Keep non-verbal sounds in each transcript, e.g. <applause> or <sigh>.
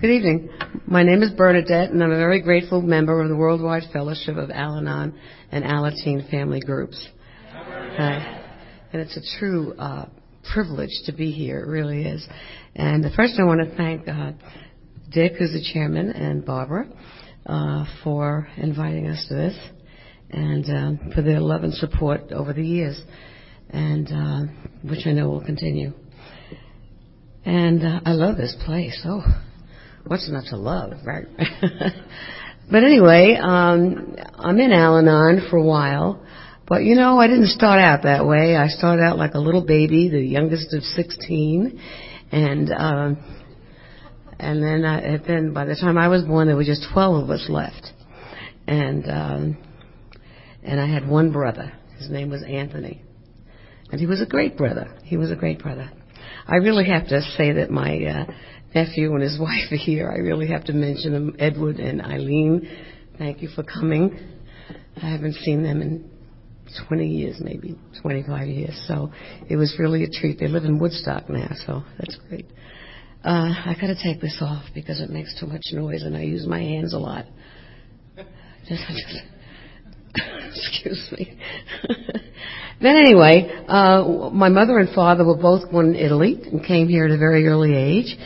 Good evening. My name is Bernadette, and I'm a very grateful member of the Worldwide Fellowship of Al Anon and Alateen Family Groups. Hi. And it's a true uh, privilege to be here. It really is. And first, I want to thank uh, Dick, who's the chairman, and Barbara uh, for inviting us to this and um, for their love and support over the years, and uh, which I know will continue. And uh, I love this place. Oh, what's not to love, right? <laughs> but anyway, um, I'm in Al-Anon for a while. But you know, I didn't start out that way. I started out like a little baby, the youngest of 16, and um, and then I, and then by the time I was born, there were just 12 of us left, and um, and I had one brother. His name was Anthony, and he was a great brother. He was a great brother. I really have to say that my uh, nephew and his <laughs> wife are here. I really have to mention them, Edward and Eileen. Thank you for coming. I haven't seen them in 20 years, maybe 25 years. So it was really a treat. They live in Woodstock now, so that's great. Uh, I got to take this off because it makes too much noise, and I use my hands a lot. <laughs> Just, just <laughs> excuse me. then anyway, uh, my mother and father were both born in Italy and came here at a very early age.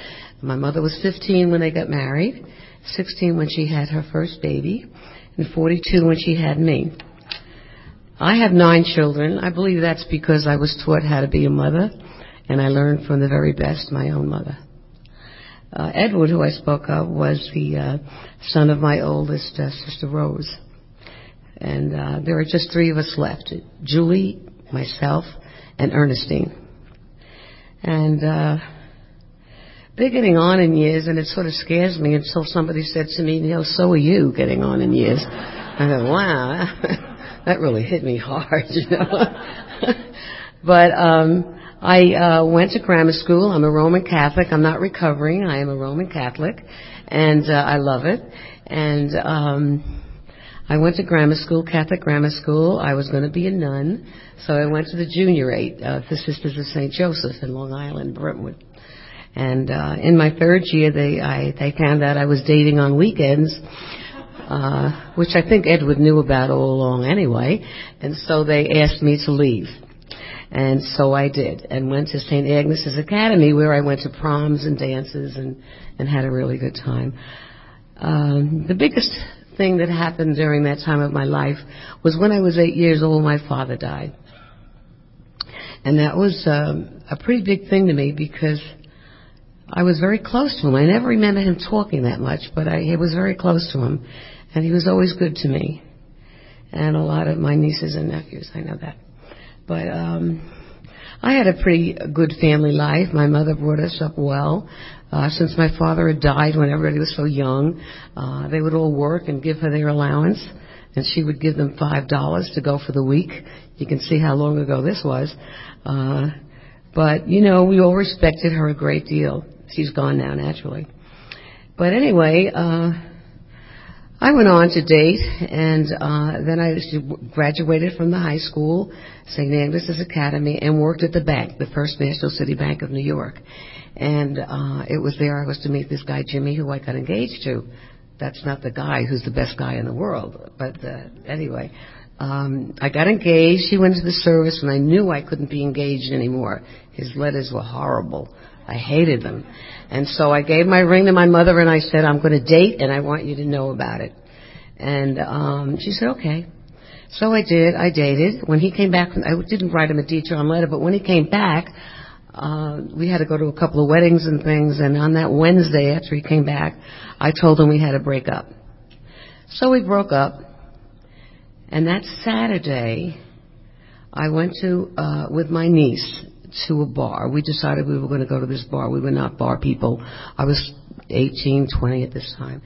My mother was 15 when they got married, 16 when she had her first baby, and 42 when she had me. I have nine children. I believe that's because I was taught how to be a mother, and I learned from the very best my own mother. Uh, Edward, who I spoke of, was the uh, son of my oldest uh, sister Rose. And uh, there are just three of us left Julie, myself, and Ernestine. And uh, they're getting on in years, and it sort of scares me until somebody said to me, you know, so are you getting on in years. I go, wow. <laughs> that really hit me hard, <laughs> you know. <laughs> but um, I uh, went to grammar school. I'm a Roman Catholic. I'm not recovering. I am a Roman Catholic, and uh, I love it. And um, I went to grammar school, Catholic grammar school. I was going to be a nun, so I went to the juniorate, uh, the Sisters of St. Joseph in Long Island, Brentwood. And uh, in my third year, they I, they found out I was dating on weekends uh, which I think Edward knew about all along anyway, and so they asked me to leave. And so I did, and went to St. Agnes's Academy where I went to proms and dances and, and had a really good time. Um, the biggest thing that happened during that time of my life was when I was eight years old, my father died. And that was um, a pretty big thing to me because I was very close to him. I never remember him talking that much, but I, I was very close to him. And he was always good to me. And a lot of my nieces and nephews, I know that. But um I had a pretty good family life. My mother brought us up well. Uh, since my father had died when everybody was so young, uh, they would all work and give her their allowance, and she would give them five dollars to go for the week. You can see how long ago this was. Uh, but you know, we all respected her a great deal. She's gone now, naturally. But anyway, uh, I went on to date, and uh, then I graduated from the high school, St. Agnes's Academy, and worked at the bank, the First National City Bank of New York. And uh, it was there I was to meet this guy Jimmy, who I got engaged to. That's not the guy who's the best guy in the world, but uh, anyway, um, I got engaged. He went to the service, and I knew I couldn't be engaged anymore. His letters were horrible. I hated them. And so I gave my ring to my mother and I said, I'm going to date and I want you to know about it. And um, she said, okay. So I did. I dated. When he came back, I didn't write him a detailed letter, but when he came back, uh, we had to go to a couple of weddings and things. And on that Wednesday after he came back, I told him we had to break up. So we broke up. And that Saturday, I went to uh, with my niece to a bar. We decided we were going to go to this bar. We were not bar people. I was 18, 20 at this time.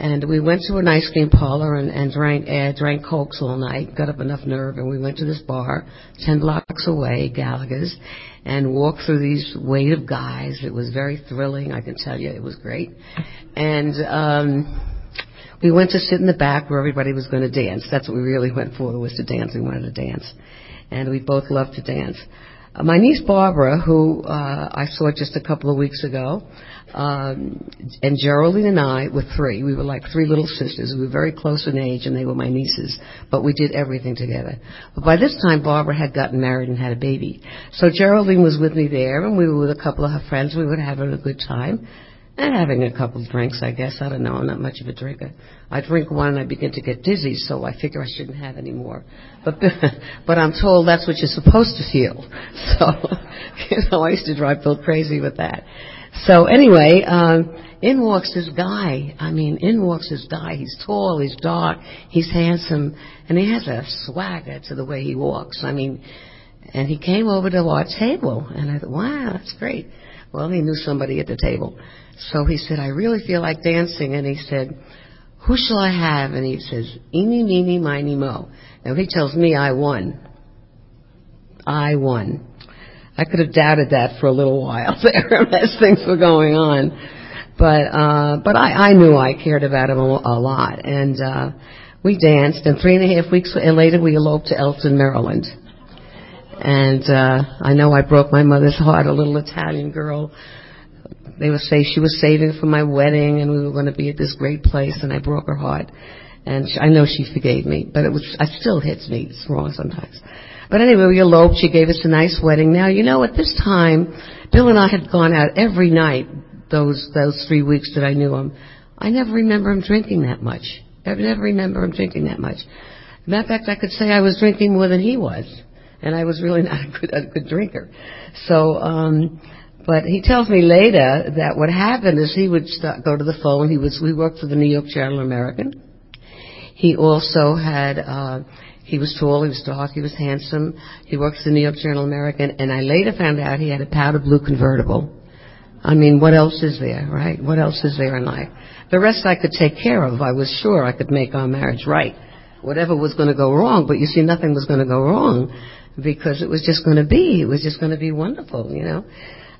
And we went to an ice cream parlor and, and drank uh, drank cokes all night. Got up enough nerve, and we went to this bar, ten blocks away, Gallagher's, and walked through these wave of guys. It was very thrilling, I can tell you. It was great. And um, we went to sit in the back where everybody was going to dance. That's what we really went for was to dance. We wanted to dance, and we both loved to dance. Uh, my niece Barbara, who uh, I saw just a couple of weeks ago, um, and Geraldine and I were three. We were like three little sisters. We were very close in age, and they were my nieces. But we did everything together. But by this time, Barbara had gotten married and had a baby. So Geraldine was with me there, and we were with a couple of her friends. We were having a good time and having a couple of drinks, I guess. I don't know. I'm not much of a drinker. I drink one and I begin to get dizzy, so I figure I shouldn't have any more. But <laughs> but I'm told that's what you're supposed to feel. <laughs> So <laughs> you know, I used to drive Bill crazy with that. So anyway, um, in walks this guy. I mean, in walks this guy. He's tall, he's dark, he's handsome, and he has a swagger to the way he walks. I mean, and he came over to our table, and I thought, wow, that's great. Well, he knew somebody at the table. So he said, I really feel like dancing. And he said, who shall I have? And he says, eeny, meeny, miny, mo. Now he tells me I won. I won. I could have doubted that for a little while <laughs> there as things were going on. But, uh, but I, I knew I cared about him a, a lot. And, uh, we danced and three and a half weeks later we eloped to Elkton, Maryland. And, uh, I know I broke my mother's heart, a little Italian girl they would say she was saving for my wedding and we were going to be at this great place and I broke her heart. And she, I know she forgave me, but it was, it still hits me. It's wrong sometimes. But anyway, we eloped. She gave us a nice wedding. Now, you know, at this time, Bill and I had gone out every night those, those three weeks that I knew him. I never remember him drinking that much. I never remember him drinking that much. Matter of fact, I could say I was drinking more than he was. And I was really <laughs> not a good, a good drinker. So, um, but he tells me later that what happened is he would start, go to the phone. He was we worked for the New York Journal American. He also had uh, he was tall, he was dark, he was handsome. He worked for the New York Journal American, and I later found out he had a powder blue convertible. I mean, what else is there, right? What else is there in life? The rest I could take care of. I was sure I could make our marriage right. Whatever was going to go wrong, but you see, nothing was going to go wrong because it was just going to be. It was just going to be wonderful, you know.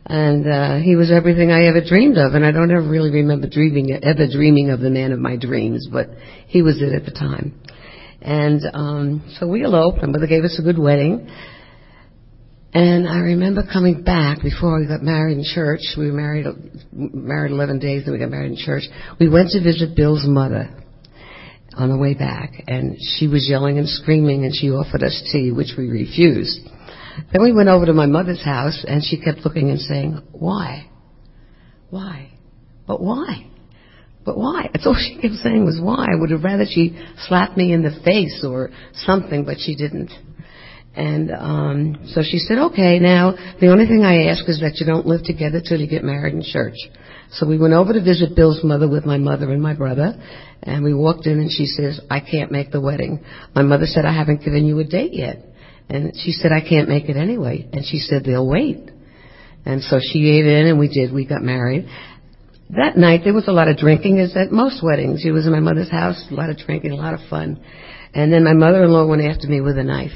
And uh, he was everything I ever dreamed of, and I don't ever really remember dreaming, ever dreaming of the man of my dreams, but he was it at the time. And um, so we eloped. My mother gave us a good wedding. And I remember coming back before we got married in church. We were married married 11 days, then we got married in church. We went to visit Bill's mother on the way back, and she was yelling and screaming, and she offered us tea, which we refused. Then we went over to my mother's house, and she kept looking and saying, Why? Why? But why? But why? That's all she kept saying was why. I would have rather she slapped me in the face or something, but she didn't. And um, so she said, okay, now the only thing I ask is that you don't live together till you get married in church. So we went over to visit Bill's mother with my mother and my brother, and we walked in and she says, I can't make the wedding. My mother said, I haven't given you a date yet. And she said, I can't make it anyway. And she said, they'll wait. And so she gave in and we did. We got married. That night there was a lot of drinking as at most weddings. It was in my mother's house, a lot of drinking, a lot of fun. And then my mother-in-law went after me with a knife.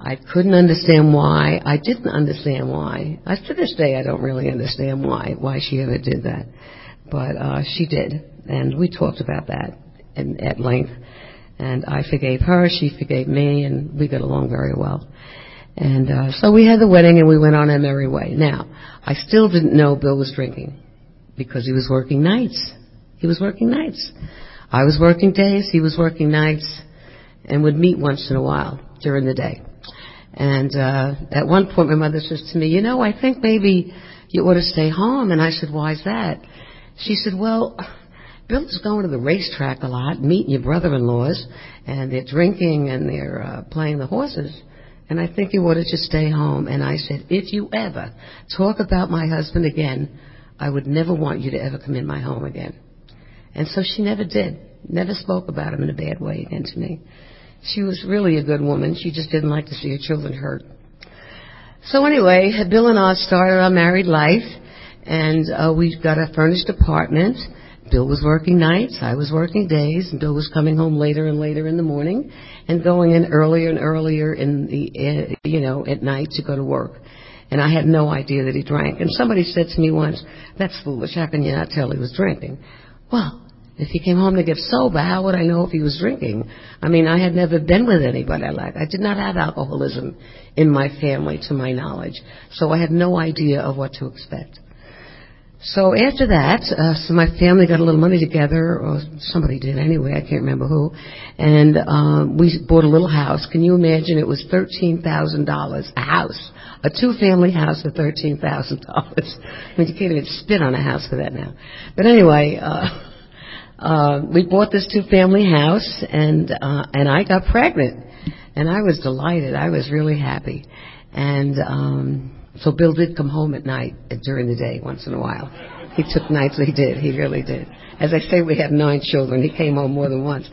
I couldn't understand why. I didn't understand why. I, to this day, I don't really understand why why she ever did that, but uh, she did, and we talked about that at length. And I forgave her, she forgave me, and we got along very well. And uh, so we had the wedding, and we went on our merry way. Now, I still didn't know Bill was drinking because he was working nights. He was working nights. I was working days, he was working nights, and would meet once in a while during the day. And uh, at one point, my mother says to me, "You know, I think maybe you ought to stay home." And I said, "Why's that?" She said, "Well." Bill's going to the racetrack a lot, meeting your brother-in-laws, and they're drinking and they're uh, playing the horses. And I think you ought to stay home. And I said, if you ever talk about my husband again, I would never want you to ever come in my home again. And so she never did. Never spoke about him in a bad way again to me. She was really a good woman. She just didn't like to see her children hurt. So anyway, Bill and I started our married life, and uh, we got a furnished apartment Bill was working nights, I was working days, and Bill was coming home later and later in the morning and going in earlier and earlier in the, uh, you know, at night to go to work. And I had no idea that he drank. And somebody said to me once, that's foolish, how can you not tell he was drinking? Well, If he came home to get sober, how would I know if he was drinking? I mean, I had never been with anybody like I did not have alcoholism in my family, to my knowledge, so I had no idea of what to expect. So after that, uh, so my family got a little money together, or somebody did anyway, I can't remember who, and um, we bought a little house. Can you imagine? It was thirteen thousand dollars a house, a two-family house for thirteen thousand dollars. I mean, you can't even spit on a house for that now. But anyway. Uh, <laughs> uh, we bought this two-family house, and uh, and I got pregnant, and I was delighted. I was really happy, and um, so Bill did come home at night uh, during the day once in a while. He took nights. He did. He really did. As I say, we had nine children. He came home more than once.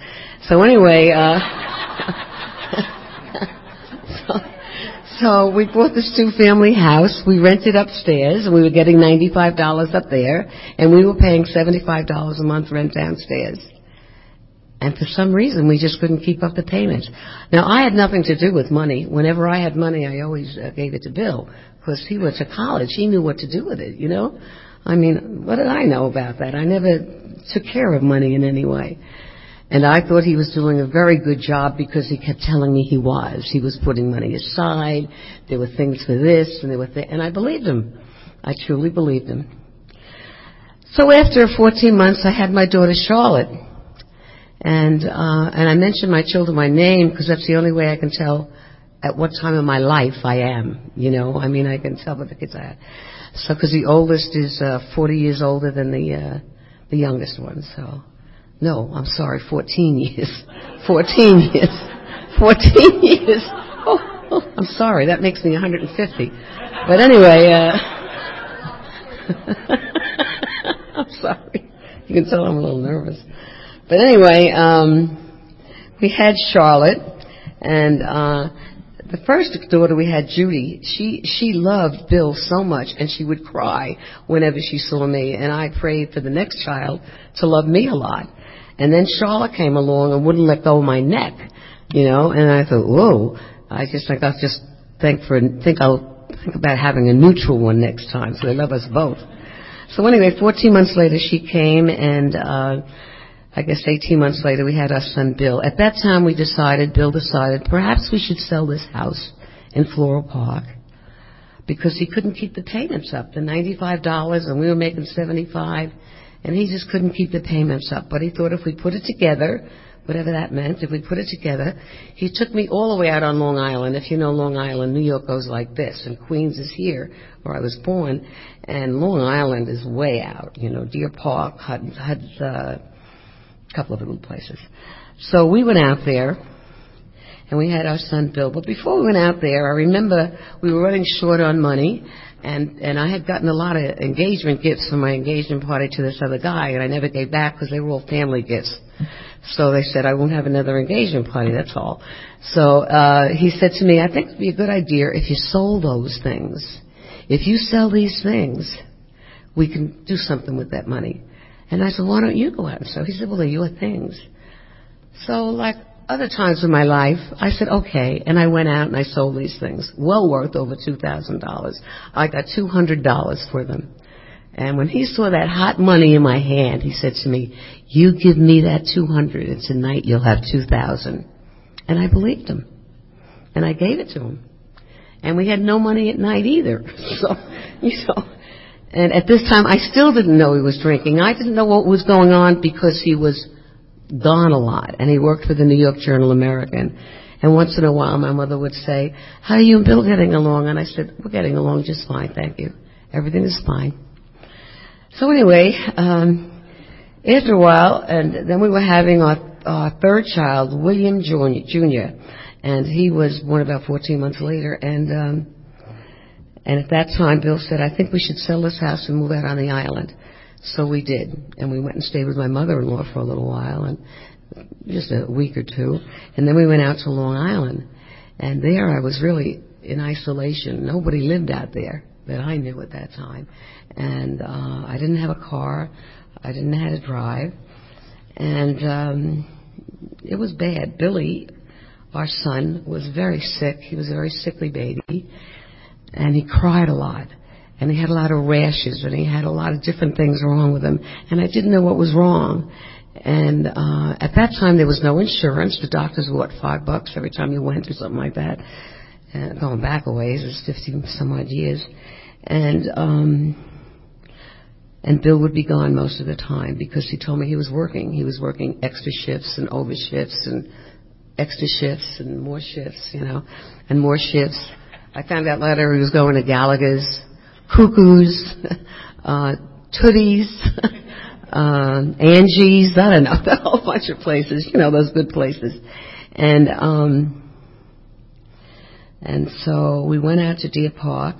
So anyway. Uh, <laughs> so, so we bought this two-family house. We rented upstairs, and we were getting ninety-five dollars up there, and we were paying seventy-five dollars a month rent downstairs. And for some reason, we just couldn't keep up the payments. Now, I had nothing to do with money. Whenever I had money, I always uh, gave it to Bill because he went to college. He knew what to do with it, you know. I mean, what did I know about that? I never took care of money in any way. And I thought he was doing a very good job because he kept telling me he was. He was putting money aside. There were things for this and there were th- and I believed him. I truly believed him. So after 14 months, I had my daughter Charlotte, and uh, and I mentioned my children by name because that's the only way I can tell at what time of my life I am. You know, I mean, I can tell what the kids I had. So because the oldest is uh, 40 years older than the uh, the youngest one, so. No, I'm sorry, 14 years. <laughs> 14 years. <laughs> 14 years. <laughs> Oh, oh, I'm sorry, that makes me 150. But anyway, uh, I'm sorry. You can tell I'm a little nervous. But anyway, um, we had Charlotte, and uh, the first daughter we had, Judy, she she loved Bill so much, and she would cry whenever she saw me. And I prayed for the next child to love me a lot. And then Charlotte came along and wouldn't let go of my neck, you know, and I thought, whoa, I just think I'll just think for, think I'll think about having a neutral one next time, so they love us both. So anyway, 14 months later she came and, uh, I guess 18 months later we had our son Bill. At that time we decided, Bill decided, perhaps we should sell this house in Floral Park because he couldn't keep the payments up. The $95 and we were making 75 and he just couldn't keep the payments up. But he thought if we put it together, whatever that meant, if we put it together, he took me all the way out on Long Island. If you know Long Island, New York goes like this, and Queens is here, where I was born, and Long Island is way out. You know, Deer Park, had, had uh, couple of little places. So we went out there, and we had our son Bill. But before we went out there, I remember we were running short on money, and and I had gotten a lot of engagement gifts for my engagement party to this other guy, and I never gave back because they were all family gifts. So they said I won't have another engagement party. That's all. So uh, he said to me, I think it'd be a good idea if you sold those things. If you sell these things, we can do something with that money. And I said, why don't you go out and sell? He said, well, they're your things. So like other times in my life, I said, okay, and I went out and I sold these things, well worth over $2,000. I got $200 for them. And when he saw that hot money in my hand, he said to me, you give me that 200 and tonight you'll have 2,000. And I believed him. And I gave it to him. And we had no money at night either. <laughs> So, you know, and at this time I still didn't know he was drinking. I didn't know what was going on because he was gone a lot, and he worked for the New York Journal American. And once in a while, my mother would say, "How are you and Bill getting along?" And I said, "We're getting along just fine, thank you. Everything is fine." So anyway, um, after a while, and then we were having our, our third child, William Jr., Jr., and he was born about 14 months later, and um, and at that time, Bill said, "I think we should sell this house and move out on the island." So we did, and we went and stayed with my mother-in-law for a little while, and just a week or two, and then we went out to Long Island, and there I was really in isolation. Nobody lived out there that I knew at that time, and uh, I didn't have a car, I didn't know how to drive, and um, it was bad. Billy, our son, was very sick. He was a very sickly baby, and he cried a lot and he had a lot of rashes and he had a lot of different things wrong with him and I didn't know what was wrong And uh, at that time, there was no insurance. The doctors were what five bucks every time you went or something like that. And going back a ways, it's fifty some odd years. And um, and Bill would be gone most of the time because he told me he was working. He was working extra shifts and over shifts and extra shifts and more shifts, you know, and more shifts. I found out later he was going to Gallagher's, Cuckoo's, <laughs> uh, Tooties, um, <laughs> Angie's, I don't know, <laughs> a whole bunch of places, you know, those good places. And, um, and so we went out to Deer Park.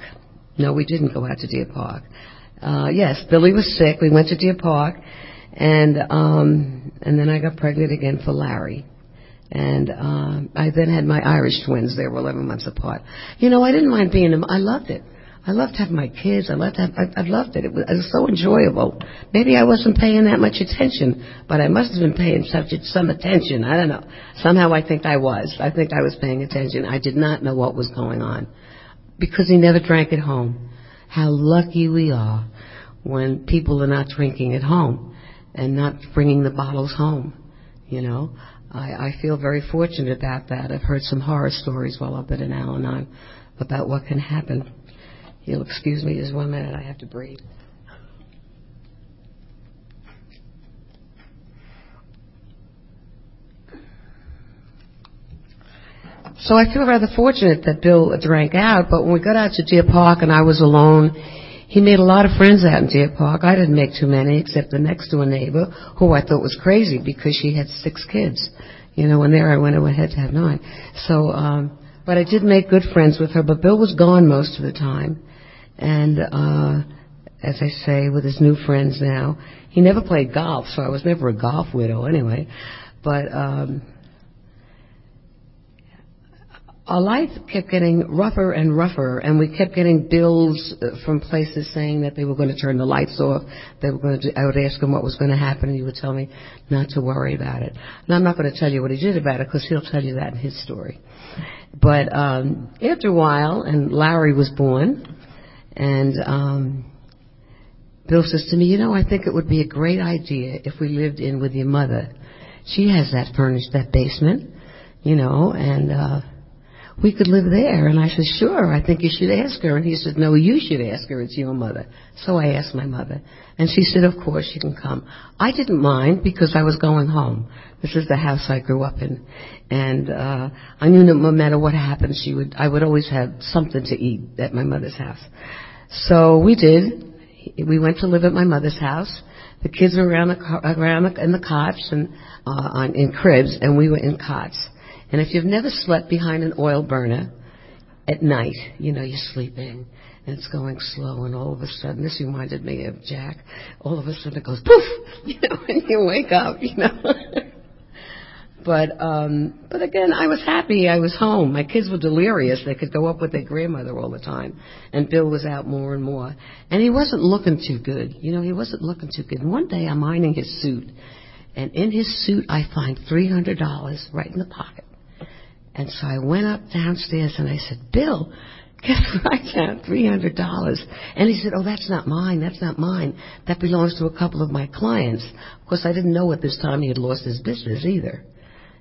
No, we didn't go out to Deer Park. Uh, yes, Billy was sick. We went to Deer Park, and um, and then I got pregnant again for Larry. And um, I then had my Irish twins. They were 11 months apart. You know, I didn't mind being them. I loved it. I loved having my kids. I loved have, I, I loved it. It was, it was so enjoyable. Maybe I wasn't paying that much attention, but I must have been paying such some attention. I don't know. Somehow I think I was. I think I was paying attention. I did not know what was going on because he never drank at home. How lucky we are when people are not drinking at home and not bringing the bottles home. You know, I, I feel very fortunate about that. I've heard some horror stories while I've been in Al-Anon about what can happen. You'll excuse me just one minute, I have to breathe. So I feel rather fortunate that Bill drank out, but when we got out to Deer Park and I was alone, he made a lot of friends out in Deer Park. I didn't make too many except the next door neighbor, who I thought was crazy because she had six kids. You know, and there I went ahead to have nine. So, um, but I did make good friends with her, but Bill was gone most of the time. And, uh, as I say, with his new friends now, he never played golf, so I was never a golf widow anyway. But, um, our life kept getting rougher and rougher, and we kept getting bills uh, from places saying that they were going to turn the lights off. They were going to. Do, I would ask him what was going to happen, and he would tell me not to worry about it. And I'm not going to tell you what he did about it because he'll tell you that in his story. But um, after a while, and Larry was born, and um, Bill says to me, "You know, I think it would be a great idea if we lived in with your mother. She has that furnished, that basement, you know, and." uh we could live there. And I said, sure, I think you should ask her. And he said, no, you should ask her. It's your mother. So I asked my mother. And she said, of course, you can come. I didn't mind because I was going home. This is the house I grew up in. And, uh, I knew that no matter what happened, she would, I would always have something to eat at my mother's house. So we did. We went to live at my mother's house. The kids were around the, around the, in the cots and, uh, on, in cribs and we were in cots. And if you've never slept behind an oil burner at night, you know, you're sleeping and it's going slow and all of a sudden, this reminded me of Jack, all of a sudden it goes poof, <laughs> you know, and you wake up, you know. <laughs> but, um, but again, I was happy I was home. My kids were delirious. They could go up with their grandmother all the time. And Bill was out more and more. And he wasn't looking too good. You know, he wasn't looking too good. And one day I'm ironing his suit. And in his suit, I find $300 right in the pocket. And so I went up downstairs and I said, Bill, guess <laughs> what I found? $300. And he said, oh, that's not mine. That's not mine. That belongs to a couple of my clients. Of course, I didn't know at this time he had lost his business either.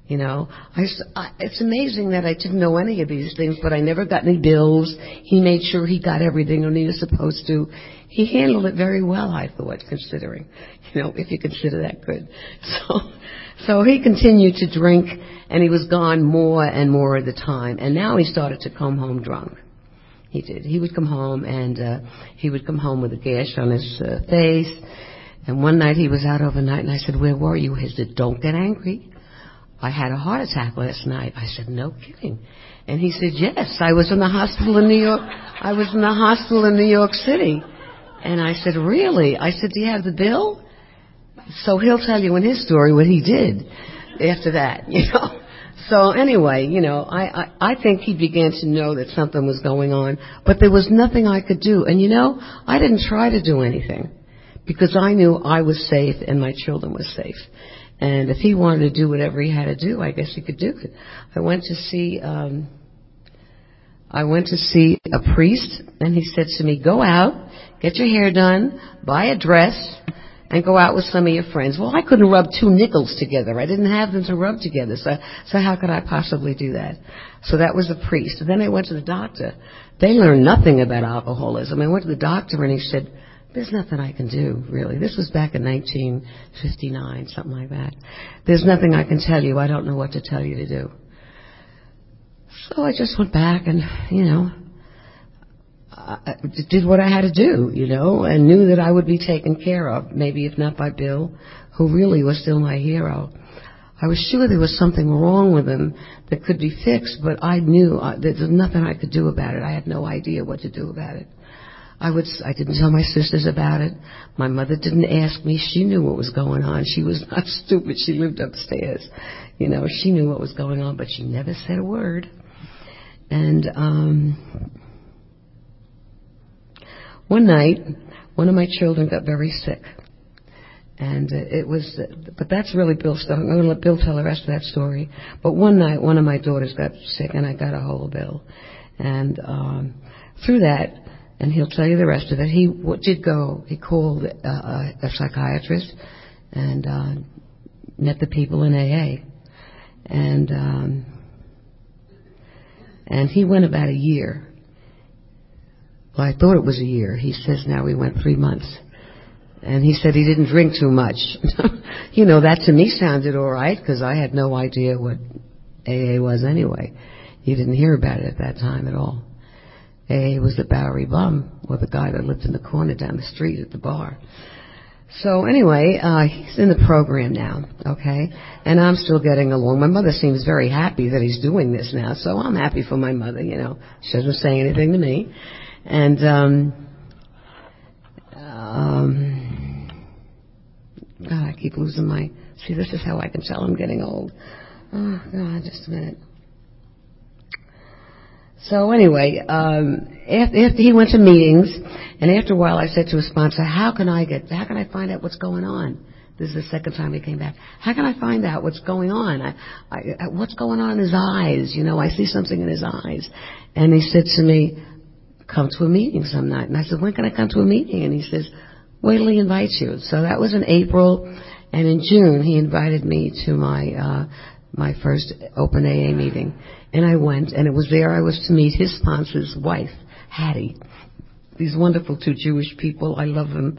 You know, I, I, it's amazing that I didn't know any of these things, but I never got any bills. He made sure he got everything when he was supposed to. He handled it very well, I thought, considering, you know, if you consider that good. <laughs> So, so he continued to drink, and he was gone more and more of the time. And now he started to come home drunk. He did. He would come home, and uh, he would come home with a gash on his uh, face. And one night he was out overnight, and I said, "Where were you?" He said, "Don't get angry. I had a heart attack last night." I said, "No kidding." And he said, "Yes, I was in the hospital in New York. I was in the hospital in New York City." And I said, "Really?" I said, "Do you have the bill?" So he'll tell you in his story what he did after that, <laughs> you know. So anyway, you know, I, I, I think he began to know that something was going on, but there was nothing I could do. And you know, I didn't try to do anything because I knew I was safe and my children were safe. And if he wanted to do whatever he had to do, I guess he could do it. I went to see, um, I went to see a priest and he said to me, go out, get your hair done, buy a dress, and go out with some of your friends. Well, I couldn't rub two nickels together. I didn't have them to rub together. So, so how could I possibly do that? So that was the priest. And then I went to the doctor. They learned nothing about alcoholism. I went to the doctor and he said, there's nothing I can do, really. This was back in 1959, something like that. There's nothing I can tell you. I don't know what to tell you to do. So I just went back and, you know, I did what I had to do, you know, and knew that I would be taken care of, maybe if not by Bill, who really was still my hero. I was sure there was something wrong with him that could be fixed, but I knew uh, that there was nothing I could do about it. I had no idea what to do about it. I would, I didn't tell my sisters about it. My mother didn't ask me. She knew what was going on. She was not <laughs> stupid. She lived upstairs. You know, she knew what was going on, but she never said a word. And, um, one night, one of my children got very sick. And it was, but that's really Bill's stuff. I'm going to let Bill tell the rest of that story. But one night, one of my daughters got sick, and I got a hold of Bill. And um, through that, and he'll tell you the rest of it, he did go, he called uh, a psychiatrist and uh, met the people in AA. And um, and he went about a year well, I thought it was a year. He says now we went three months. And he said he didn't drink too much. <laughs> you know, that to me sounded all right because I had no idea what AA was anyway. He didn't hear about it at that time at all. AA was the Bowery Bum, or the guy that lived in the corner down the street at the bar. So anyway, uh, he's in the program now, okay? And I'm still getting along. My mother seems very happy that he's doing this now, so I'm happy for my mother, you know. She doesn't say anything to me. And um, um, God, I keep losing my. See, this is how I can tell I'm getting old. Oh God, just a minute. So anyway, um, after, he went to meetings, and after a while, I said to his sponsor, "How can I get? How can I find out what's going on?" This is the second time he came back. How can I find out what's going on? I, I, what's going on in his eyes? You know, I see something in his eyes. And he said to me, come to a meeting some night. And I said, when can I come to a meeting? And he says, wait till he invites you. So that was in April. And in June, he invited me to my, uh, my first open AA meeting. And I went, and it was there I was to meet his sponsor's wife, Hattie. These wonderful two Jewish people. I love them.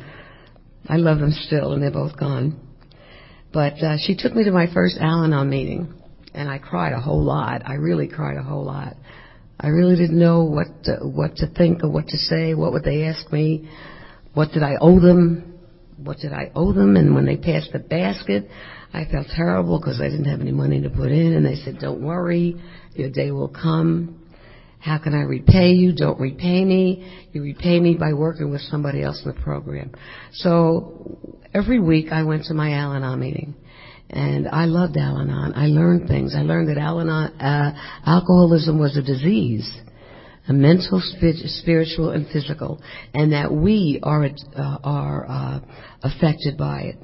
I love them still, and they're both gone. But uh, she took me to my first Al-Anon meeting, and I cried a whole lot. I really cried a whole lot. I really didn't know what to, what to think or what to say. What would they ask me? What did I owe them? What did I owe them? And when they passed the basket, I felt terrible because I didn't have any money to put in. And they said, "Don't worry, your day will come." How can I repay you? Don't repay me. You repay me by working with somebody else in the program. So every week I went to my Al-Anon meeting. And I loved Al Anon. I learned things. I learned that Al Anon, uh, alcoholism was a disease, a mental, spiritual, and physical, and that we are uh, are uh, affected by it.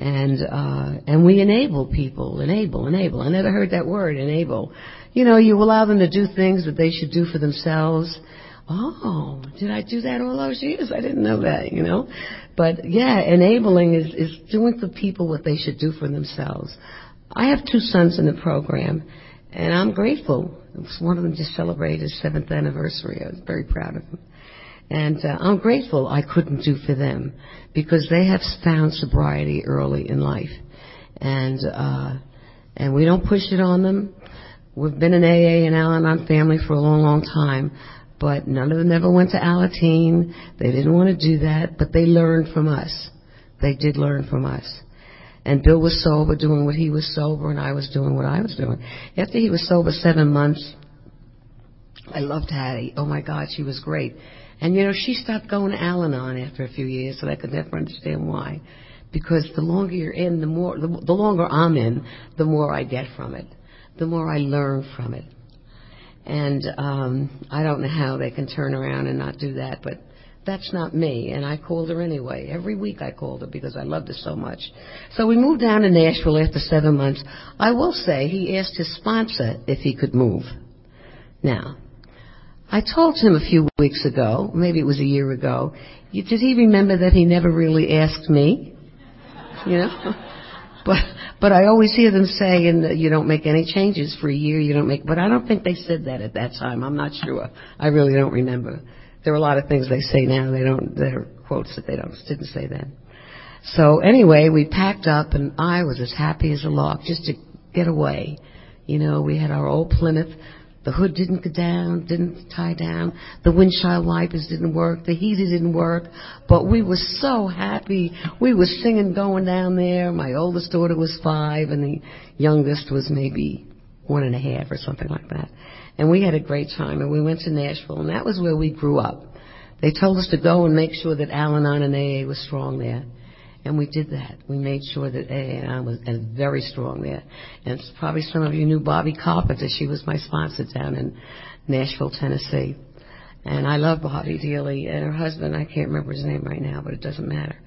And uh, and we enable people, enable, enable. I never heard that word, enable. You know, you allow them to do things that they should do for themselves. Oh, did I do that all those years? I didn't know that, you know. But yeah, enabling is, is doing for people what they should do for themselves. I have two sons in the program, and I'm grateful. One of them just celebrated his seventh anniversary. I was very proud of him. And uh, I'm grateful I couldn't do for them because they have found sobriety early in life. And, uh, and we don't push it on them. We've been in AA and Al-Anon family for a long, long time but none of them ever went to Alateen. They didn't want to do that, but they learned from us. They did learn from us. And Bill was sober, doing what he was sober, and I was doing what I was doing. After he was sober seven months, I loved Hattie. Oh my God, she was great. And you know, she stopped going to Al-Anon after a few years, and I could never understand why. Because the longer you're in, the more, the, the longer I'm in, the more I get from it. The more I learn from it. And um, I don't know how they can turn around and not do that, but that's not me. And I called her anyway. Every week I called her because I loved her so much. So we moved down to Nashville after seven months. I will say he asked his sponsor if he could move. Now, I told him a few weeks ago, maybe it was a year ago, did he remember that he never really asked me? you know. <laughs> But but I always hear them say, and you don't make any changes for a year. You don't make. But I don't think they said that at that time. I'm not sure. I really don't remember. There are a lot of things they say now. They don't. They're quotes that they don't didn't say then. So anyway, we packed up, and I was as happy as a lark just to get away. You know, we had our old Plymouth the hood didn't go down, didn't tie down. The windshield wipers didn't work. The heater didn't work. But we were so happy. We were singing going down there. My oldest daughter was five, and the youngest was maybe one and a half or something like that. And we had a great time. And we went to Nashville, and that was where we grew up. They told us to go and make sure that Al-Anon and AA was strong there. And we did that. We made sure that AA was and very strong there. And probably some of you knew Bobby Carpenter. She was my sponsor down in Nashville, Tennessee. And I love Bobby dearly. And her husband, I can't remember his name right now, but it doesn't matter.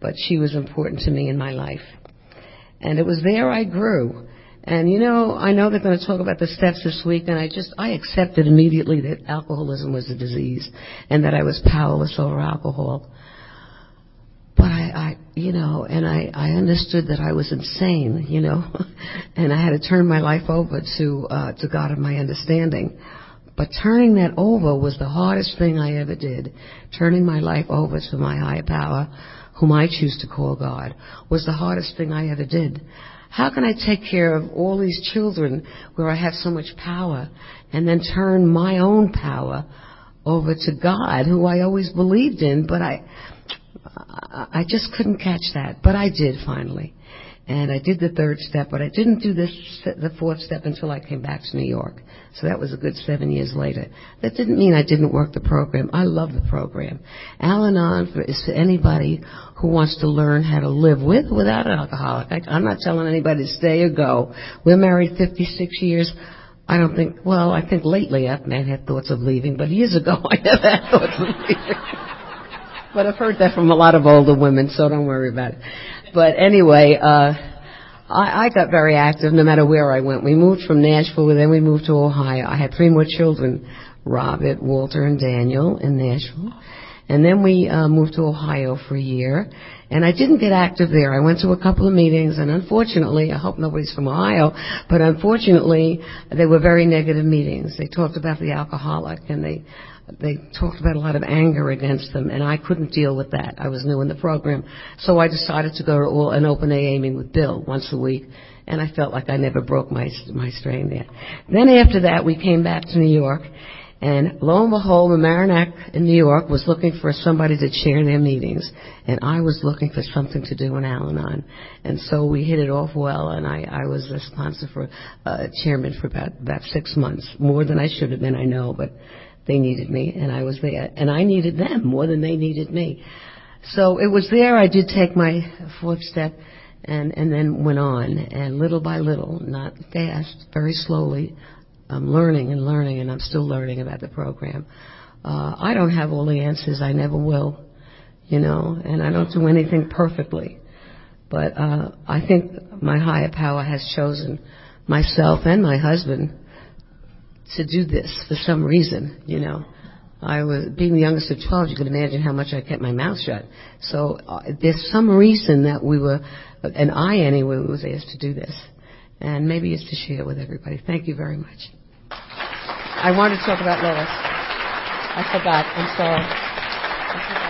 But she was important to me in my life. And it was there I grew. And you know, I know they're going to talk about the steps this week, and I just, I accepted immediately that alcoholism was a disease and that I was powerless over alcohol. But I you know, and I, I understood that I was insane, you know, <laughs> and I had to turn my life over to, uh, to God of my understanding. But turning that over was the hardest thing I ever did. Turning my life over to my higher power, whom I choose to call God, was the hardest thing I ever did. How can I take care of all these children where I have so much power and then turn my own power over to God, who I always believed in, but I, I just couldn't catch that, but I did finally. And I did the third step, but I didn't do this, the fourth step until I came back to New York. So that was a good seven years later. That didn't mean I didn't work the program. I love the program. Al-Anon is for anybody who wants to learn how to live with without an alcoholic. I, I'm not telling anybody to stay or go. We're married 56 years. I don't think, well, I think lately I've had thoughts of leaving, but years ago <laughs> I never had thoughts of leaving. But I've heard that from a lot of older women, so don't worry about it. But anyway, uh, I, I got very active no matter where I went. We moved from Nashville, then we moved to Ohio. I had three more children, Robert, Walter, and Daniel in Nashville. And then we uh, moved to Ohio for a year. And I didn't get active there. I went to a couple of meetings, and unfortunately, I hope nobody's from Ohio, but unfortunately, they were very negative meetings. They talked about the alcoholic, and they they talked about a lot of anger against them, and I couldn't deal with that. I was new in the program, so I decided to go to an open AA meeting with Bill once a week, and I felt like I never broke my my strain there. Then after that, we came back to New York, and lo and behold, Mamaroneck in New York was looking for somebody to chair their meetings, and I was looking for something to do in Al-Anon, and so we hit it off well, and I, I was a sponsor for uh, chairman for about about six months, more than I should have been, I know, but they needed me, and I was there. And I needed them more than they needed me. So it was there I did take my fourth step and, and then went on. And little by little, not fast, very slowly, I'm learning and learning, and I'm still learning about the program. Uh, I don't have all the answers. I never will, you know, and I don't do anything perfectly. But uh, I think my higher power has chosen myself and my husband to do this for some reason, you know. I was being the youngest of 12. You can imagine how much I kept my mouth shut. So uh, there's some reason that we were, and I anyway, was asked to do this, and maybe it's to share with everybody. Thank you very much. I wanted to talk about Lois. I forgot. I'm sorry. I forgot.